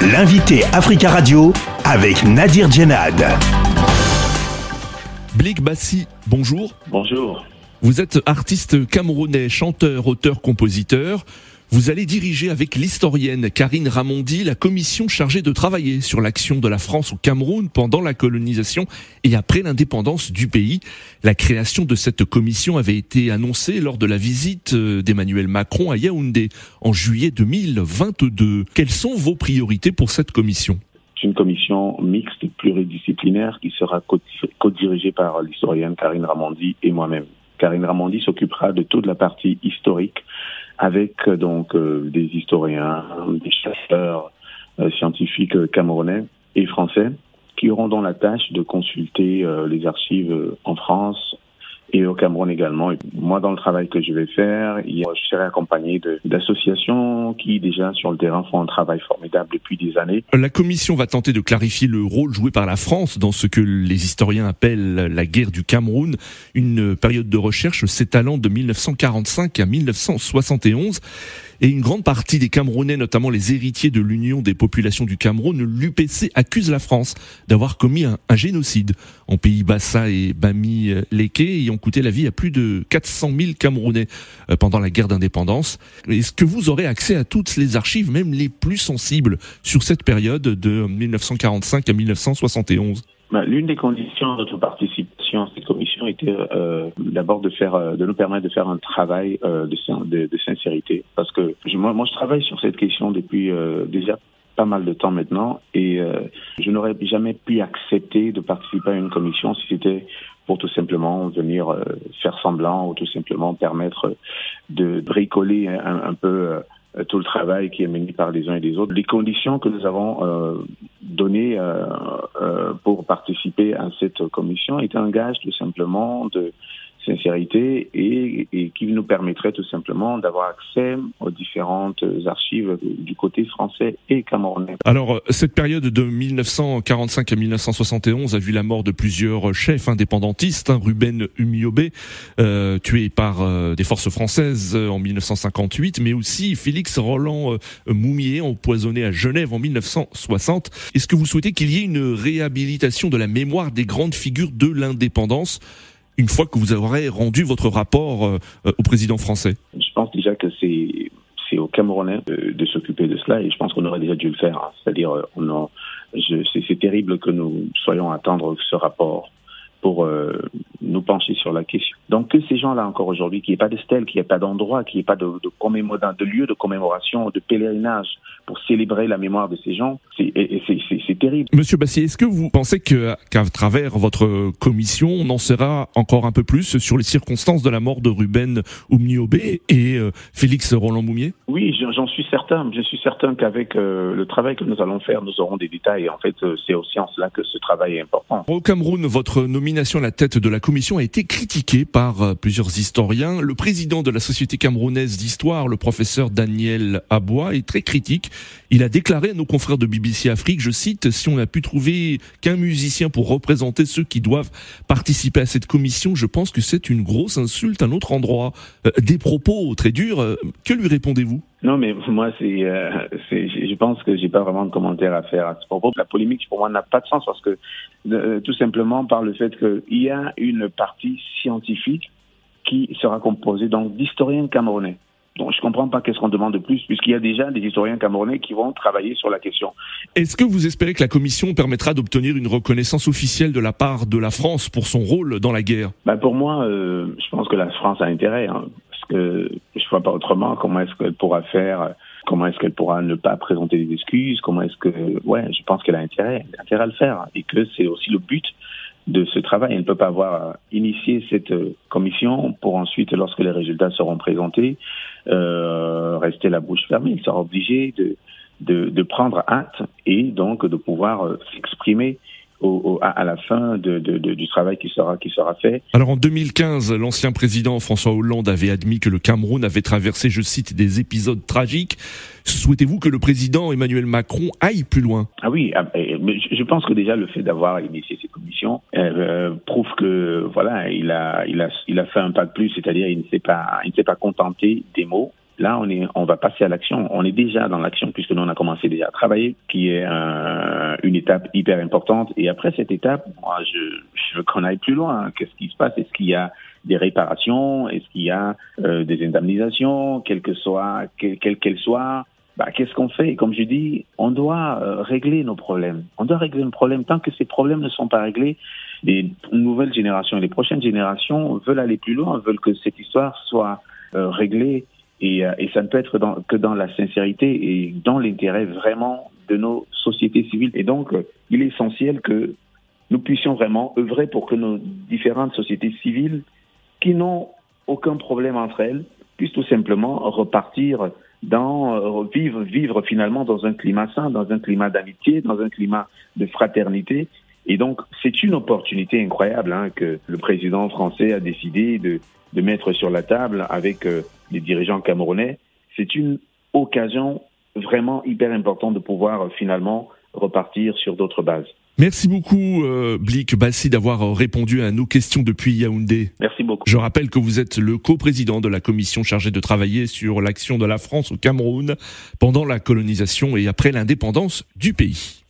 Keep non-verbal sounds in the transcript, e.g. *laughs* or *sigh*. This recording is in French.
L'invité Africa Radio avec Nadir Djenad. Blik Bassi, bonjour. Bonjour. Vous êtes artiste camerounais, chanteur, auteur, compositeur. Vous allez diriger avec l'historienne Karine Ramondi la commission chargée de travailler sur l'action de la France au Cameroun pendant la colonisation et après l'indépendance du pays. La création de cette commission avait été annoncée lors de la visite euh, d'Emmanuel Macron à Yaoundé en juillet 2022. Quelles sont vos priorités pour cette commission? C'est une commission mixte pluridisciplinaire qui sera co-dirigée par l'historienne Karine Ramondi et moi-même. Karine Ramondi s'occupera de toute la partie historique avec euh, donc euh, des historiens, des chercheurs euh, scientifiques camerounais et français qui auront donc la tâche de consulter les archives en France, et au Cameroun également. moi, dans le travail que je vais faire, je serai accompagné d'associations qui déjà sur le terrain font un travail formidable depuis des années. La commission va tenter de clarifier le rôle joué par la France dans ce que les historiens appellent la guerre du Cameroun, une période de recherche s'étalant de 1945 à 1971. Et une grande partie des Camerounais, notamment les héritiers de l'Union des populations du Cameroun, l'UPC accuse la France d'avoir commis un, génocide en pays Bassa et Bami Leke, ayant coûté la vie à plus de 400 000 Camerounais euh, pendant la guerre d'indépendance. Est-ce que vous aurez accès à toutes les archives, même les plus sensibles, sur cette période de 1945 à 1971 bah, L'une des conditions de notre participation à cette commission était euh, d'abord de faire, euh, de nous permettre de faire un travail euh, de, de, sincérité, parce que moi, moi, je travaille sur cette question depuis déjà pas mal de temps maintenant, et je n'aurais jamais pu accepter de participer à une commission si c'était pour tout simplement venir faire semblant ou tout simplement permettre de bricoler un, peu euh, tout le travail qui est mené par les uns et les autres. Les conditions que nous avons euh, données euh, euh, pour participer à cette commission étaient un gage tout simplement de sincérité et, qui nous permettrait tout simplement d'avoir accès aux différentes archives du côté français et camerounais. Alors, cette période de 1945 à 1971 a vu la mort de plusieurs chefs indépendantistes. Hein, Ruben Umiobe, euh, tué par euh, des forces françaises euh, en 1958, mais aussi Félix Roland euh, Moumier, empoisonné à Genève en 1960. Est-ce que vous souhaitez qu'il y ait une réhabilitation de la mémoire des grandes figures de l'indépendance? Une fois que vous aurez rendu votre rapport euh, au président français Je pense déjà que c'est c'est aux Camerounais de, s'occuper de cela et je pense qu'on aurait déjà dû le faire. Hein. C'est-à-dire, euh, c'est terrible que nous soyons à attendre ce rapport pour euh, nous pencher sur la question. Donc que ces gens-là encore aujourd'hui, qu'il n'y ait pas de stèle, qu'il n'y ait pas d'endroit, qu'il n'y ait pas de, de, de lieu de commémoration, de pèlerinage pour célébrer la mémoire de ces gens, c'est terrible. Monsieur Bassier, est-ce que vous pensez qu'à travers votre commission, on en saura encore un peu plus sur les circonstances de la mort de Ruben Oumniobé et euh, Félix Roland Moumier Oui, j'en suis certain. Je suis certain qu'avec euh, le travail que nous allons faire, nous aurons des détails. En fait, c'est aussi en cela que ce travail est important. Au Cameroun, votre nomination à la tête de la commission a été critiquée par euh, plusieurs historiens. Le président de la Société camerounaise d'histoire, le professeur Daniel Abois, est très critique. Il a déclaré à nos confrères de BBC Afrique, je cite, si on n'a pu trouver qu'un musicien pour représenter ceux qui doivent participer à cette commission, je pense que c'est une grosse insulte à notre endroit. Euh, des propos très durs. Euh, que lui répondez-vous? Non, mais *laughs* moi, c'est, je pense que j'ai pas vraiment de commentaire à faire à ce propos. La polémique, pour moi, n'a pas de sens parce que tout simplement par le fait qu'il y a une partie scientifique qui sera composée donc d'historiens camerounais. Donc je comprends pas qu'est-ce qu'on demande de plus, puisqu'il y a déjà des historiens camerounais qui vont travailler sur la question. Est-ce que vous espérez que la commission permettra d'obtenir une reconnaissance officielle de la part de la France pour son rôle dans la guerre? Ben Pour moi, euh, je pense que la France a intérêt, hein, que je vois pas autrement comment est-ce qu'elle pourra faire, comment est-ce qu'elle pourra ne pas présenter des excuses, comment est-ce que, ouais, je pense qu'elle a intérêt, intérêt à le faire, et que c'est aussi le but de ce travail. Elle ne peut pas avoir initié cette commission pour ensuite, lorsque les résultats seront présentés, euh, rester la bouche fermée. Elle sera obligée de, de, de prendre acte et donc de pouvoir euh, s'exprimer au, à, la fin de, de, du travail qui sera, qui sera fait. Alors en 2015, l'ancien président François Hollande avait admis que le Cameroun avait traversé, je cite, des épisodes tragiques. Souhaitez-vous que le président Emmanuel Macron aille plus loin? Ah oui, ah, je pense que déjà le fait d'avoir initié ces commissions euh, prouve que voilà, il a, il a, il a fait un pas de plus, c'est-à-dire il ne s'est pas, il ne s'est pas contenté des mots là, on est, on va passer à l'action. On est déjà dans l'action puisque nous on a commencé déjà à travailler, qui est une étape hyper importante. Et après cette étape, moi, je, je veux qu'on aille plus loin. Qu'est-ce qui se passe? Est-ce qu'il y a des réparations? Est-ce qu'il y a euh, des indemnisations, quelles que soient, quelles qu'elles soient bah, qu'est-ce qu'on fait? Comme je dis, on doit euh, régler nos problèmes. On doit régler nos problèmes. Tant que ces problèmes ne sont pas réglés, les nouvelles générations, les prochaines générations veulent aller plus loin, veulent que cette histoire soit euh, réglée. Et, et, ça ne peut être dans, que dans la sincérité et dans l'intérêt vraiment de nos sociétés civiles. Et donc, il est essentiel que nous puissions vraiment œuvrer pour que nos différentes sociétés civiles qui n'ont aucun problème entre elles puissent tout simplement repartir dans euh, vivre vivre finalement dans un climat sain, dans un climat d'amitié, dans un climat de fraternité. Et donc c'est une opportunité incroyable hein, que le président français a décidé de, de mettre sur la table avec euh, les dirigeants camerounais. C'est une occasion vraiment hyper importante de pouvoir euh, finalement repartir sur d'autres bases. Merci beaucoup, euh, Blick Bassi, d'avoir euh, répondu à nos questions depuis Yaoundé. Merci beaucoup. Je rappelle que vous êtes le co-président de la commission chargée de travailler sur l'action de la France au Cameroun pendant la colonisation et après l'indépendance du pays.